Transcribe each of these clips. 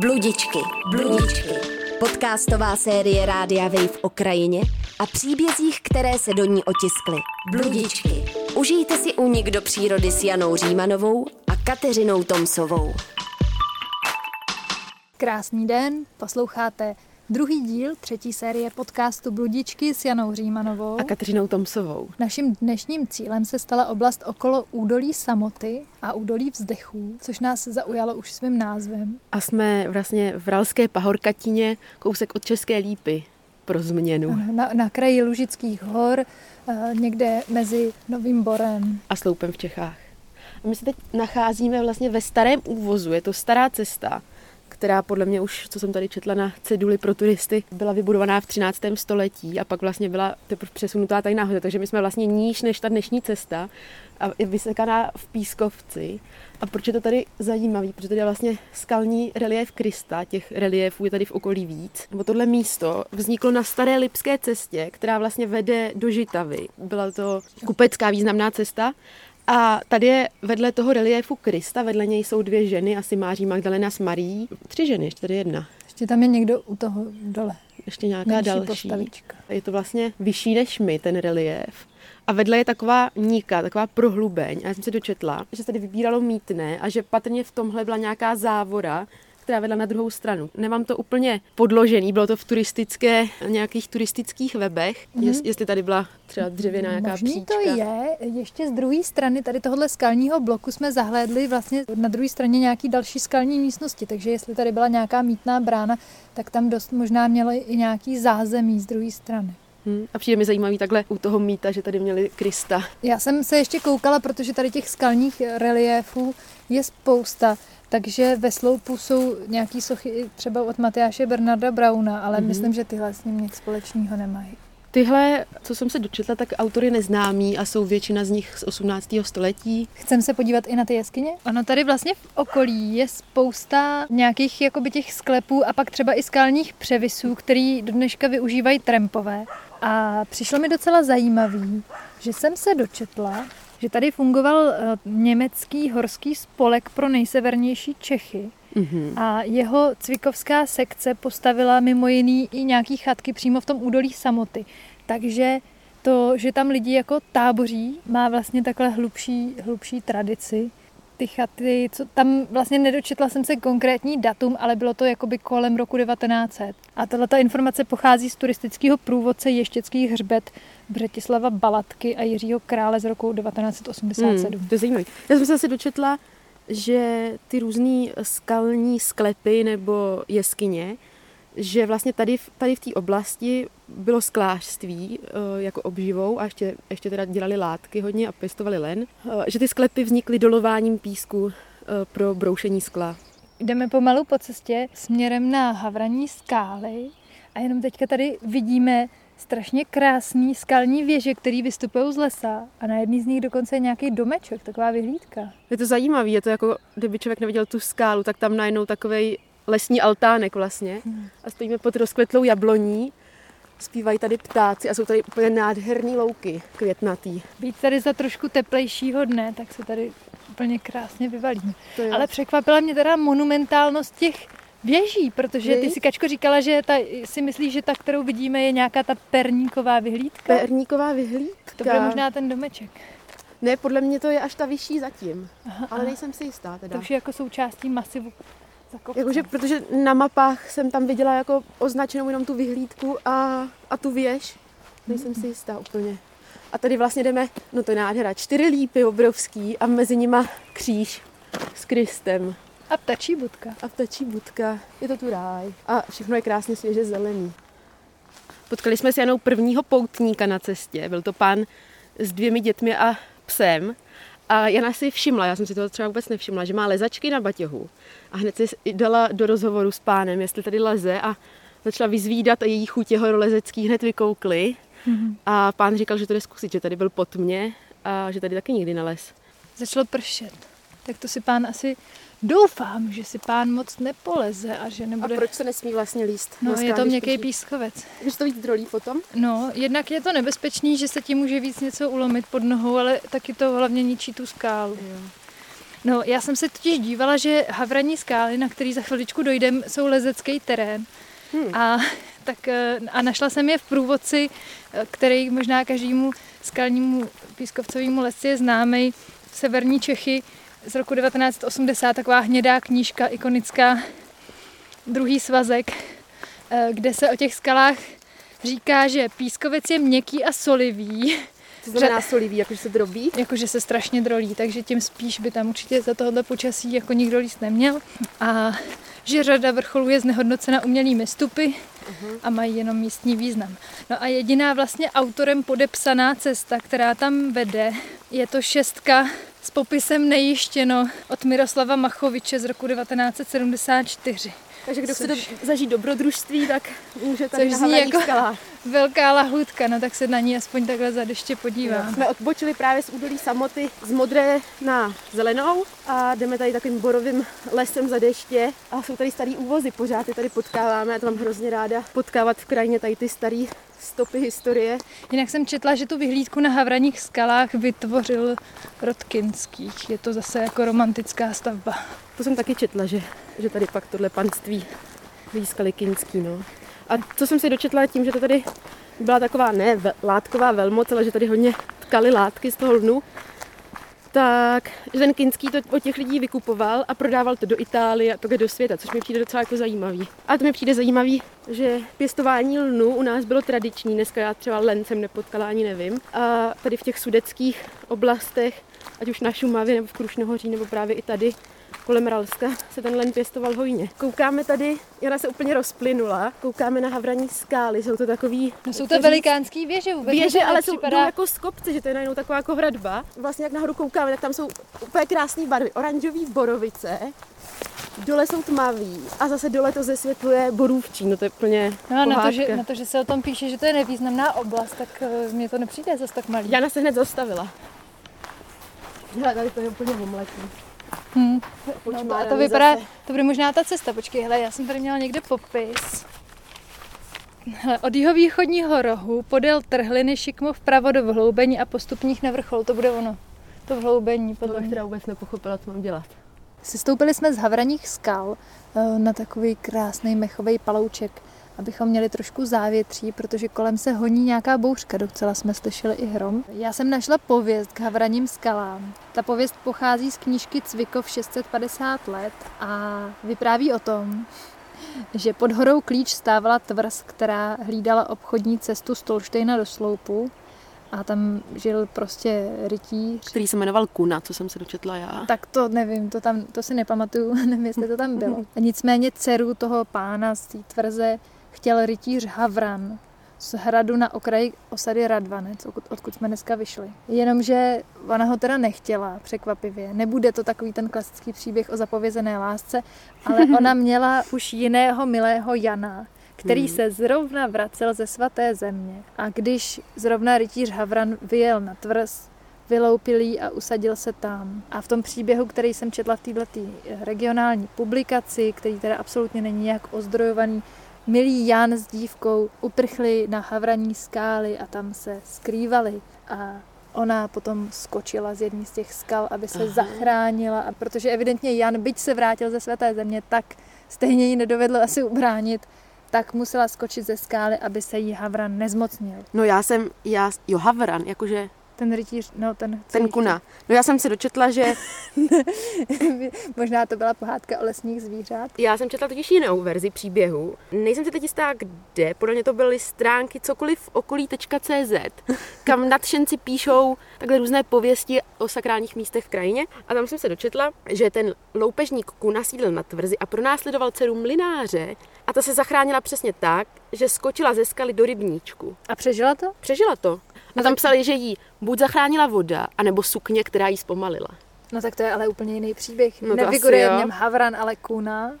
Bludičky, bludičky. Podcastová série Rádia Wave o krajině a příbězích, které se do ní otiskly. Bludičky. Užijte si únik do přírody s Janou Římanovou a Kateřinou Tomsovou. Krásný den, posloucháte druhý díl třetí série podcastu Bludičky s Janou Římanovou a Kateřinou Tomsovou. Naším dnešním cílem se stala oblast okolo údolí Samoty a údolí vzdechů, což nás zaujalo už svým názvem. A jsme vlastně v Ralské pahorkatině, kousek od České lípy pro změnu. Ano, na, na kraji Lužických hor, eh, někde mezi Novým Borem. A Sloupem v Čechách. A my se teď nacházíme vlastně ve starém úvozu, je to stará cesta, která podle mě už, co jsem tady četla na ceduli pro turisty, byla vybudovaná v 13. století a pak vlastně byla teprve přesunutá tady nahoře. Takže my jsme vlastně níž než ta dnešní cesta a je vysekaná v pískovci. A proč je to tady zajímavý? Protože tady je vlastně skalní relief Krista, těch reliefů je tady v okolí víc. Nebo tohle místo vzniklo na staré Lipské cestě, která vlastně vede do Žitavy. Byla to kupecká významná cesta a tady je vedle toho reliéfu Krista, vedle něj jsou dvě ženy, asi Máří Magdalena s Marí. Tři ženy, ještě tady jedna. Ještě tam je někdo u toho dole. Ještě nějaká Menší další. postavička. Je to vlastně vyšší než my, ten reliéf. A vedle je taková níka, taková prohlubeň. A já jsem se dočetla, že se tady vybíralo mítné a že patrně v tomhle byla nějaká závora, která vedla na druhou stranu. Nemám to úplně podložený, bylo to v turistické, nějakých turistických webech, mm-hmm. jest, jestli tady byla třeba dřevěná nějaká Možný příčka. to je, ještě z druhé strany tady tohohle skalního bloku jsme zahlédli vlastně na druhé straně nějaký další skalní místnosti, takže jestli tady byla nějaká mítná brána, tak tam dost možná měly i nějaký zázemí z druhé strany. Hmm. A přijde mi zajímavý takhle u toho míta, že tady měli Krista. Já jsem se ještě koukala, protože tady těch skalních reliéfů je spousta, takže ve sloupu jsou nějaký sochy třeba od Matyáše Bernarda Brauna, ale mm-hmm. myslím, že tyhle s ním nic společného nemají. Tyhle, co jsem se dočetla, tak autory neznámí a jsou většina z nich z 18. století. Chcem se podívat i na ty jeskyně? Ono tady vlastně v okolí je spousta nějakých jakoby těch sklepů a pak třeba i skalních převisů, který do dneška využívají trampové. A přišlo mi docela zajímavý, že jsem se dočetla, že tady fungoval eh, německý horský spolek pro nejsevernější Čechy. Mm-hmm. A jeho cvikovská sekce postavila mimo jiný i nějaký chatky přímo v tom údolí samoty. Takže to, že tam lidi jako táboří, má vlastně takhle hlubší, hlubší tradici. Ty chaty, co tam vlastně nedočetla jsem se konkrétní datum, ale bylo to jakoby kolem roku 1900. A tato informace pochází z turistického průvodce Ještěckých hřbet Břetislava Balatky a Jiřího Krále z roku 1987. Hmm, to je zajímavé. Já jsem se asi dočetla, že ty různé skalní sklepy nebo jeskyně, že vlastně tady, v- tady v té oblasti bylo sklářství eh, jako obživou a ještě, ještě teda dělali látky hodně a pěstovali len. Eh, Že ty sklepy vznikly dolováním písku eh, pro broušení skla. Jdeme pomalu po cestě směrem na Havraní skály a jenom teďka tady vidíme strašně krásný skalní věže, které vystupují z lesa a na jedný z nich dokonce je nějaký domeček, taková vyhlídka. Je to zajímavé, je to jako, kdyby člověk neviděl tu skálu, tak tam najednou takový lesní altánek vlastně a stojíme pod rozkvetlou jabloní, zpívají tady ptáci a jsou tady úplně nádherný louky květnatý. Být tady za trošku teplejšího dne, tak se tady úplně krásně vyvalíme. Ale překvapila mě teda monumentálnost těch věží, protože ty si, Kačko, říkala, že ta, si myslíš, že ta, kterou vidíme, je nějaká ta perníková vyhlídka? Perníková vyhlídka. To bude možná ten domeček. Ne, podle mě to je až ta vyšší zatím, Aha, ale nejsem si jistá teda. To už je jako součástí masivu. Jakože, protože na mapách jsem tam viděla jako označenou jenom tu vyhlídku a, a tu věž. Nejsem si jistá úplně. A tady vlastně jdeme, no to je nádhera, čtyři lípy obrovský a mezi nima kříž s Kristem. A ptačí budka. A ptačí budka, je to tu ráj. A všechno je krásně svěže zelený. Potkali jsme s Janou prvního poutníka na cestě. Byl to pán s dvěmi dětmi a psem. A Jana si všimla, já jsem si toho třeba vůbec nevšimla, že má lezačky na batěhu. A hned se dala do rozhovoru s pánem, jestli tady leze a začala vyzvídat a její chuť jeho lezecký hned vykoukly. Mhm. A pán říkal, že to jde zkusit, že tady byl pod mě a že tady taky nikdy nelez. Začalo pršet. Tak to si pán asi doufám, že si pán moc nepoleze a že A nebude... proč se nesmí vlastně líst? No, je to měkký pískovec. Když to víc drolí potom? No, jednak je to nebezpečný, že se ti může víc něco ulomit pod nohou, ale taky to hlavně ničí tu skálu. No, já jsem se totiž dívala, že havraní skály, na který za chviličku dojdem, jsou lezecký terén. Hmm. A, tak, eh, a našla jsem je v průvodci, eh, který možná každému skalnímu pískovcovému lesci je známý, Severní Čechy z roku 1980, taková hnědá knížka, ikonická, druhý svazek, eh, kde se o těch skalách říká, že pískovec je měkký a solivý, Co znamená solivý, jakože se drobí? jakože se strašně drolí, takže tím spíš by tam určitě za tohohle počasí jako nikdo líst neměl. A že řada vrcholů je znehodnocena umělými stupy a mají jenom místní význam. No a jediná vlastně autorem podepsaná cesta, která tam vede, je to šestka s popisem nejištěno od Miroslava Machoviče z roku 1974. Takže kdo chce Což- do, zažít dobrodružství, tak může tady Což na jako- skalách. Velká lahůdka, no tak se na ní aspoň takhle za deště podívám. Jsme odbočili právě z údolí samoty z modré na zelenou a jdeme tady takovým borovým lesem za deště a jsou tady starý úvozy, pořád je tady potkáváme, já to mám hrozně ráda potkávat v krajině tady ty staré stopy historie. Jinak jsem četla, že tu vyhlídku na Havraních skalách vytvořil Rodkinský. Je to zase jako romantická stavba. To jsem taky četla, že, že tady pak tohle panství získali Kinský, no. A co jsem si dočetla tím, že to tady byla taková ne látková velmoc, ale že tady hodně tkali látky z toho lnu, tak že ten Kinský to od těch lidí vykupoval a prodával to do Itálie a také do světa, což mi přijde docela jako zajímavý. A to mi přijde zajímavý, že pěstování lnu u nás bylo tradiční, dneska já třeba len jsem nepotkala ani nevím. A tady v těch sudeckých oblastech, ať už na Šumavě nebo v Krušnohoří nebo právě i tady kolem Ralska se ten len pěstoval hojně. Koukáme tady, Jana se úplně rozplynula, koukáme na havraní skály, jsou to takový... No jsou to říct, velikánský věže vůbec. Věže, ale jsou jdou jako z kopce, že to je najednou taková jako hradba. Vlastně jak nahoru koukáme, tak tam jsou úplně krásné barvy. Oranžový borovice, dole jsou tmavý a zase dole to zesvětluje borůvčí. No to je úplně No na to, že, na to, že se o tom píše, že to je nevýznamná oblast, tak eh, mně to nepřijde zase tak malý. Jana se hned zastavila. Hele, tady to je úplně omletý. Hmm. No, to, to vypadá, zase. to bude možná ta cesta. Počkej, hele, já jsem tady měla někde popis. Hele, od jihovýchodního rohu podél trhliny šikmo vpravo do vhloubení a postupních na vrchol. To bude ono. To vhloubení, podle mě. teda vůbec nepochopila, co mám dělat. Sestoupili jsme z havraních skal eh, na takový krásný mechový palouček, abychom měli trošku závětří, protože kolem se honí nějaká bouřka, docela jsme slyšeli i hrom. Já jsem našla pověst k havraním skalám. Ta pověst pochází z knížky Cvikov 650 let a vypráví o tom, že pod horou Klíč stávala tvrz, která hlídala obchodní cestu z Tolštejna do Sloupu a tam žil prostě rytíř, Který se jmenoval Kuna, co jsem se dočetla já. tak to nevím, to, tam, to si nepamatuju, nevím, jestli to tam bylo. A nicméně dceru toho pána z té tvrze chtěl rytíř Havran z hradu na okraji osady Radvanec, odkud, jsme dneska vyšli. Jenomže ona ho teda nechtěla, překvapivě. Nebude to takový ten klasický příběh o zapovězené lásce, ale ona měla už jiného milého Jana, který Hmm. se zrovna vracel ze svaté země. A když zrovna rytíř Havran vyjel na tvrz, vyloupil jí a usadil se tam. A v tom příběhu, který jsem četla v této regionální publikaci, který teda absolutně není nějak ozdrojovaný, milý Jan s dívkou uprchli na havraní skály a tam se skrývali. A ona potom skočila z jedné z těch skal, aby se Aha. zachránila. A protože evidentně Jan, byť se vrátil ze svaté země, tak stejně ji nedovedl asi ubránit, tak musela skočit ze skály, aby se jí Havran nezmocnil. No já jsem, já, jo, Havran, jakože Ten rytíř, no ten... ten Kuna. No já jsem se dočetla, že Možná to byla pohádka o lesních zvířat. Já jsem četla totiž jinou verzi příběhu. Nejsem si teď jistá, kde. Podle mě to byly stránky cokoliv okolí.cz, kam nadšenci píšou takhle různé pověsti o sakrálních místech v krajině. A tam jsem se dočetla, že ten loupežník Kuna sídlil na tvrzi a pronásledoval dceru mlináře. A ta se zachránila přesně tak, že skočila ze skaly do rybníčku. A přežila to? Přežila to. A tam psali, že jí buď zachránila voda, anebo sukně, která jí zpomalila. No tak to je ale úplně jiný příběh. No Neviguruje v něm Havran, ale Kuna.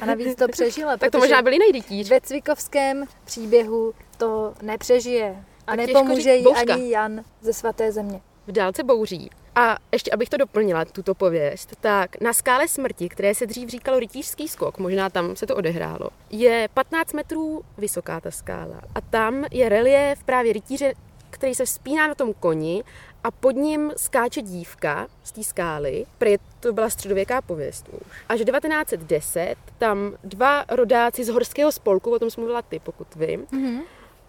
A navíc to přežila. Tak to možná byl jiný rytíř. Ve Cvikovském příběhu to nepřežije. A Tak nepomůže jí bouřka. ani Jan ze svaté země. v dálce bouří. A ještě abych to doplnila, tuto pověst, tak na skále smrti, které se dřív říkalo rytířský skok, možná tam se to odehrálo, je 15 metrů vysoká ta skála. A tam je relief právě rytíře, který se vzpíná na tom koni a pod ním skáče dívka z té skály. Prý to byla středověká pověst už. Až 1910 tam dva rodáci z horského spolku, o tom jsem mluvila ty, pokud vím, mm-hmm.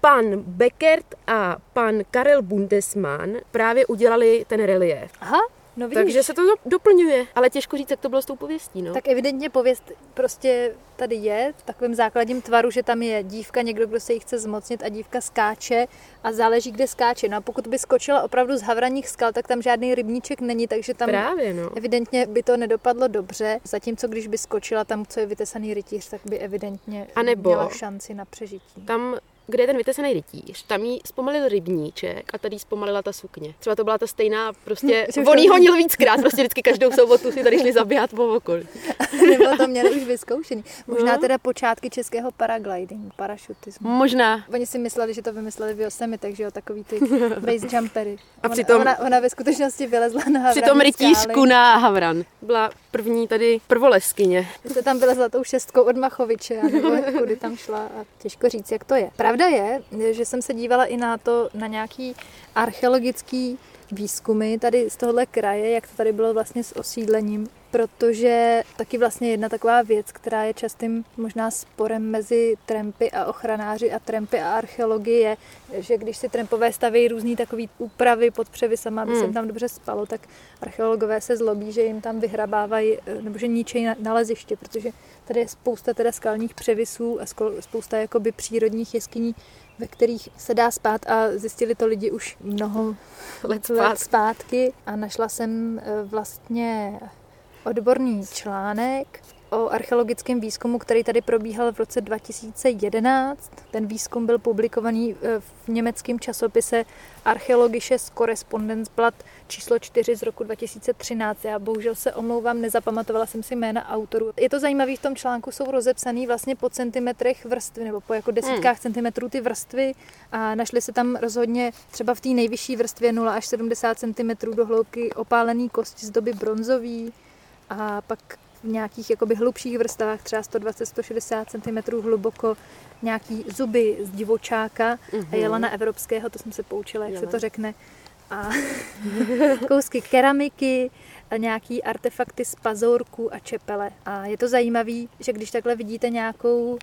Pan Beckert a pan Karel Bundesmann právě udělali ten relief. Aha, No vidíš. Takže se to doplňuje, ale těžko říct, jak to bylo s tou pověstí. No. Tak evidentně pověst prostě tady je v takovém základním tvaru, že tam je dívka, někdo, kdo se jí chce zmocnit a dívka skáče a záleží, kde skáče. No a pokud by skočila opravdu z havraních skal, tak tam žádný rybníček není, takže tam Právě, no. evidentně by to nedopadlo dobře. Zatímco když by skočila tam, co je vytesaný rytíř, tak by evidentně a nebo měla šanci na přežití. Tam kde je ten vytesaný rytíř, tam jí zpomalil rybníček a tady zpomalila ta sukně. Třeba to byla ta stejná, prostě, hm, on jí honil víckrát, prostě vždycky každou sobotu si tady šli zabíhat po okolí. Nebo to měli už vyzkoušený. Možná no. teda počátky českého paraglidingu, parašutismu. Možná. Oni si mysleli, že to vymysleli v Yosemite, takže jo, takový ty base jumpery. A přitom... Ona, ona, ve skutečnosti vylezla na havran. Přitom rytířku na havran. Byla první tady prvoleskyně. Jste tam byla tou šestkou od Machoviče, nebo kudy tam šla a těžko říct, jak to je. Pravda je, že jsem se dívala i na to, na nějaký archeologický výzkumy tady z tohohle kraje, jak to tady bylo vlastně s osídlením, protože taky vlastně jedna taková věc, která je častým možná sporem mezi trampy a ochranáři a trampy a archeologie, je, že když si trampové staví různé takové úpravy pod převisama, aby mm. se jim tam dobře spalo, tak archeologové se zlobí, že jim tam vyhrabávají nebo že ničejí naleziště, protože tady je spousta teda skalních převisů a spousta jakoby přírodních jeskyní, ve kterých se dá spát a zjistili to lidi už mnoho let, let zpátky. a našla jsem eh, vlastně odborný článek o archeologickém výzkumu, který tady probíhal v roce 2011. Ten výzkum byl publikovaný eh, v německém časopise Archäologisches Korrespondenzblatt číslo 4 z roku 2013. Já bohužel se omlouvám, nezapamatovala jsem si jména autorů. Je to zajímavé, v tom článku jsou rozepsané vlastně po centimetrech vrstvy, nebo po jako desítkách hmm. centimetrů ty vrstvy a našly se tam rozhodně třeba v té nejvyšší vrstvě 0 až 70 cm do hloubky opálený kosti z doby bronzový a pak v nějakých jakoby hlubších vrstvách, třeba 120-160 cm hluboko, nějaký zuby z divočáka mm-hmm. a jelena evropského, to jsem se poučila, jak Jelen. se to řekne. A kousky keramiky, a nějaký artefakty z pazorku a čepele. A je to zajímavé, že když takhle vidíte nějakou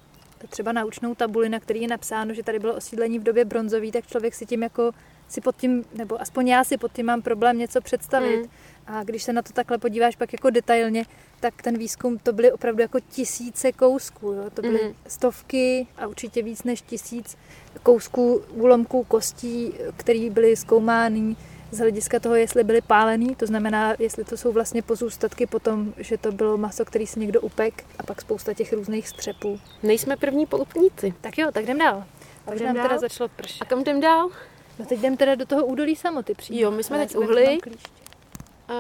třeba naučnou tabuli, na který je napsáno, že tady bylo osídlení v době bronzové, tak člověk si tím jako si pod tím, nebo aspoň já si pod tím mám problém něco představit. Mm. A když se na to takhle podíváš pak jako detailně, tak ten výzkum to byly opravdu jako tisíce kousků. Jo? To byly mm. stovky a určitě víc než tisíc kousků úlomků kostí, které byly zkoumány z hlediska toho, jestli byly pálený, to znamená, jestli to jsou vlastně pozůstatky potom, že to bylo maso, který si někdo upek a pak spousta těch různých střepů. Nejsme první poutníci. Tak jo, tak jdem dál. A už nám dál? teda začalo pršet. A kam jdem dál? No teď jdem teda do toho údolí samoty přímo. Jo, my jsme teď uhli. A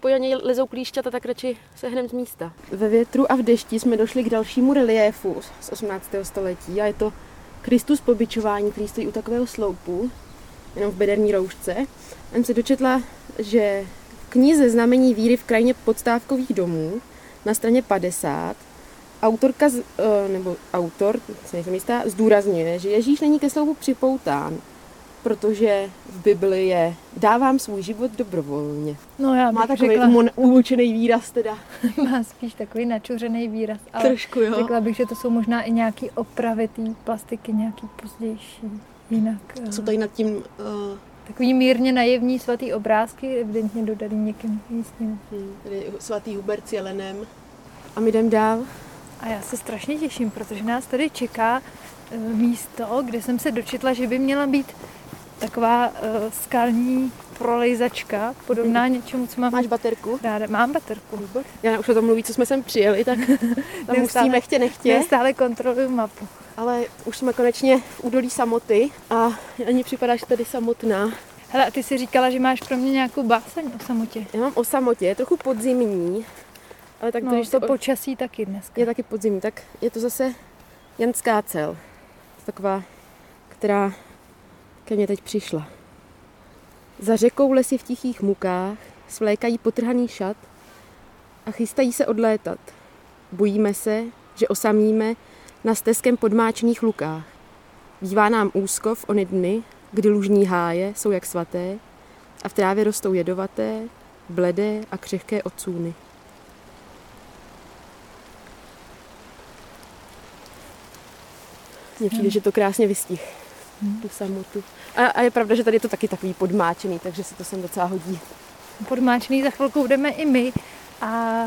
po Janě lezou klíšťata, tak radši se hnem z místa. Ve větru a v dešti jsme došli k dalšímu reliéfu z 18. století a je to Kristus pobyčování, který stojí u takového sloupu, jenom v bederní roušce. A jsem se dočetla, že v knize Znamení víry v krajině podstávkových domů na straně 50 autorka, eh, nebo autor, se nejsem jistá, zdůrazňuje, že Ježíš není ke sloupu připoután, protože v Bibli je dávám svůj život dobrovolně. No já bych Má takový řekla, umučený výraz teda. Má spíš takový načuřený výraz. Ale Trošku jo. Řekla bych, že to jsou možná i nějaký opravy té plastiky, nějaký pozdější. Jinak. Jsou tady nad tím... Uh... Takový mírně naivní svatý obrázky, evidentně dodali někým místním. Hmm, tady svatý Hubert s Jelenem. A my jdem dál. A já se strašně těším, protože nás tady čeká eh, místo, kde jsem se dočetla, že by měla být taková uh, skalní prolejzačka, podobná hmm. něčemu, co mám. Máš baterku? Ráda. Mám baterku. Já už o tom mluví, co jsme sem přijeli, tak tam musíme chtě nechtě. stále kontroluju mapu. Ale už jsme konečně v údolí samoty a ani připadáš tady samotná. Hele, a ty si říkala, že máš pro mě nějakou báseň o samotě. Já mám o samotě, je trochu podzimní. Ale tak no, to, když to o... počasí taky dneska. Je taky podzimní, tak je to zase Janská cel. Taková, která ke mně teď přišla. Za řekou lesy v tichých mukách svlékají potrhaný šat a chystají se odlétat. Bojíme se, že osamíme na stezkem podmáčených lukách. Bývá nám úzko v ony dny kdy lužní háje jsou jak svaté a v trávě rostou jedovaté, bledé a křehké ocůny. Mně přijde, že to krásně vystih, tu samotu. A, a je pravda, že tady je to taky takový podmáčený, takže se to sem docela hodí. Podmáčený za chvilku budeme i my a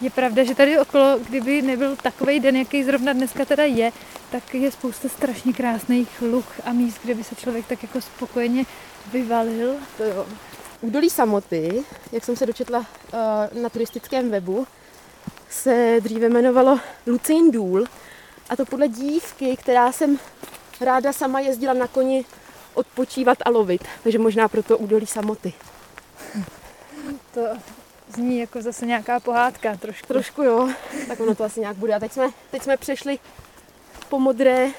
je pravda, že tady okolo, kdyby nebyl takový den, jaký zrovna dneska teda je, tak je spousta strašně krásných luk a míst, kde by se člověk tak jako spokojeně vyvalil. To jo. Údolí samoty, jak jsem se dočetla uh, na turistickém webu, se dříve jmenovalo Lucín důl a to podle dívky, která jsem ráda sama jezdila na koni odpočívat a lovit. Takže možná proto údolí samoty. To zní jako zase nějaká pohádka trošku. Trošku jo, tak ono to asi nějak bude. A teď jsme, teď jsme přešli po modré,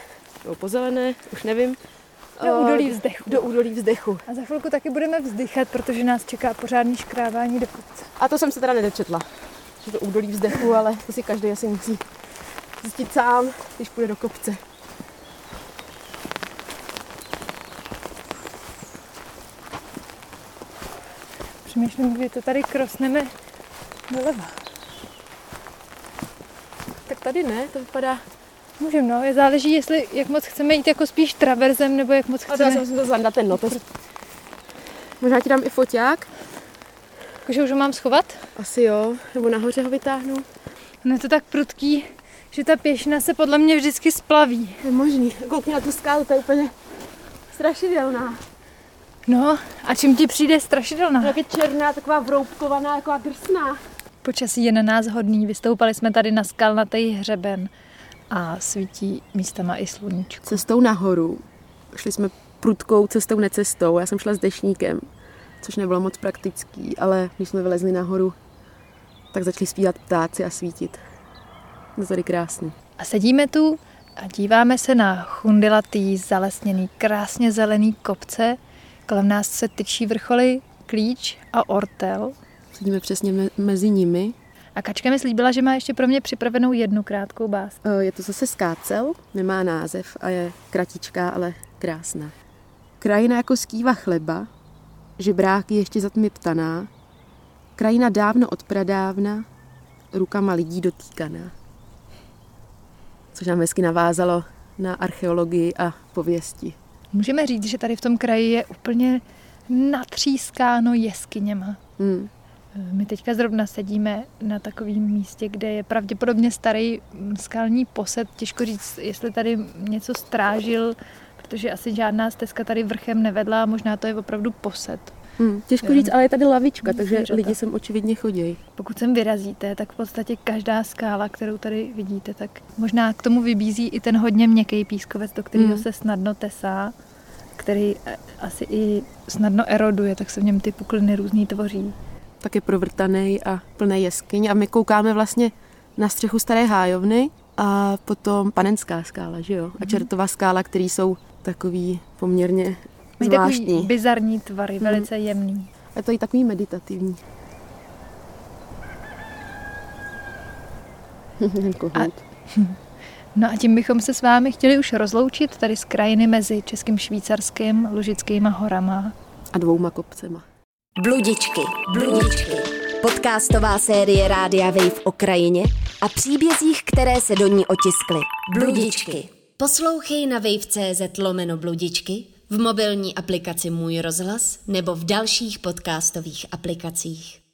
nebo po zelené, už nevím. Do eh, údolí vzdechu. Do údolí vzdechu. A za chvilku taky budeme vzdychat, protože nás čeká pořádný škrávání do kopce. A to jsem se teda nedočetla, že to údolí vzdechu, ale to si každý asi musí zjistit sám, když půjde do kopce. Přemýšlím, kdy to tady krosneme doleva. Tak tady ne, to vypadá... Můžeme, no, je záleží, jestli, jak moc chceme jít jako spíš traverzem, nebo jak moc A to já chceme, jsem si to zandat ten notes. Možná ti dám i foťák? jakože už ho mám schovat. Asi jo, nebo nahoře ho vytáhnu. No je to tak prudký, že ta pěšina se podle mě vždycky splaví. Je možný. Koukni na tu skálu, to je úplně strašidelná. No, a čím ti přijde strašidelná? Jak je černá, taková vroubkovaná, taková drsná. Počasí je na nás hodný, vystoupali jsme tady na skalnatý hřeben a svítí místama i sluníčko. Cestou nahoru. Šli jsme prudkou cestou, necestou. Já jsem šla s dešníkem, což nebylo moc praktický, ale když jsme vylezli nahoru, tak začali zpívat ptáci a svítit. To tady krásný. A sedíme tu a díváme se na chundilatý, zalesněný, krásně zelený kopce. Kolem nás se tyčí vrcholy Klíč a Ortel. Sedíme přesně me- mezi nimi. A Kačka mi slíbila, že má ještě pro mě připravenou jednu krátkou básň. E, Je to zase skácel, nemá název a je kratičká, ale krásná. Krajina jako skýva chleba, žebráky ještě za tmy ptaná, krajina dávno od pradávna, rukama lidí dotýkaná. Což nám hezky navázalo na archeologii a pověsti. Můžeme říct, že tady v tom kraji je úplně natřískáno jeskyněma. Hmm. My teďka zrovna sedíme na takovém místě, kde je pravděpodobně starý skalní posed. Těžko říct, jestli tady něco strážil, protože asi žádná stezka tady vrchem nevedla a možná to je opravdu posed. Hmm. Těžko říct, ale je tady lavička, takže zvířata. lidi sem očividně chodí. Pokud sem vyrazíte, tak v podstatě každá skála, kterou tady vidíte, tak možná k tomu vybízí i ten hodně měkký pískovec, do kterého Hmm. se snadno tesá, který eh, asi i snadno eroduje, tak se v něm ty pukliny různý tvoří. tak je provrtaný a plný jeskyň a my koukáme vlastně na střechu staré hájovny a potom panenská skála, že jo? A čertová skála, který jsou takový poměrně Mají takový zvláštní. bizarní tvary, Mhm. velice jemný. Je to i takový meditativní. Kohout. No a tím bychom se s vámi chtěli už rozloučit tady z krajiny mezi Českým Švýcarským, Lužickýma horama. A dvouma kopcema. Bludičky, bludičky. Podcastová série Rádia Wave o krajině a příbězích, které se do ní otiskly. Bludičky. Poslouchej na wave.cz lomeno bludičky, v mobilní aplikaci Můj rozhlas nebo v dalších podcastových aplikacích.